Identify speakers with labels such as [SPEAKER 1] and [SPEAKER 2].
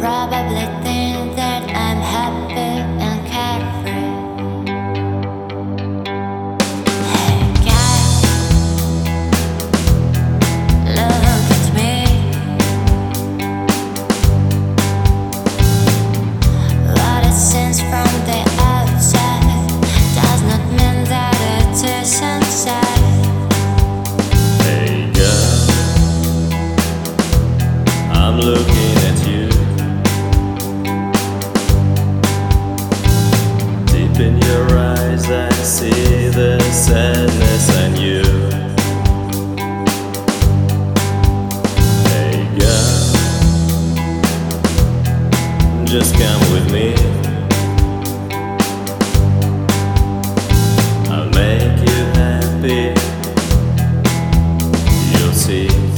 [SPEAKER 1] probably think that I'm happy and carefree. Hey look at me. What it seems from the outside does not mean that it is inside.
[SPEAKER 2] Hey I'm looking see the sadness in you. Hey girl, just come with me. I'll make you happy you'll see.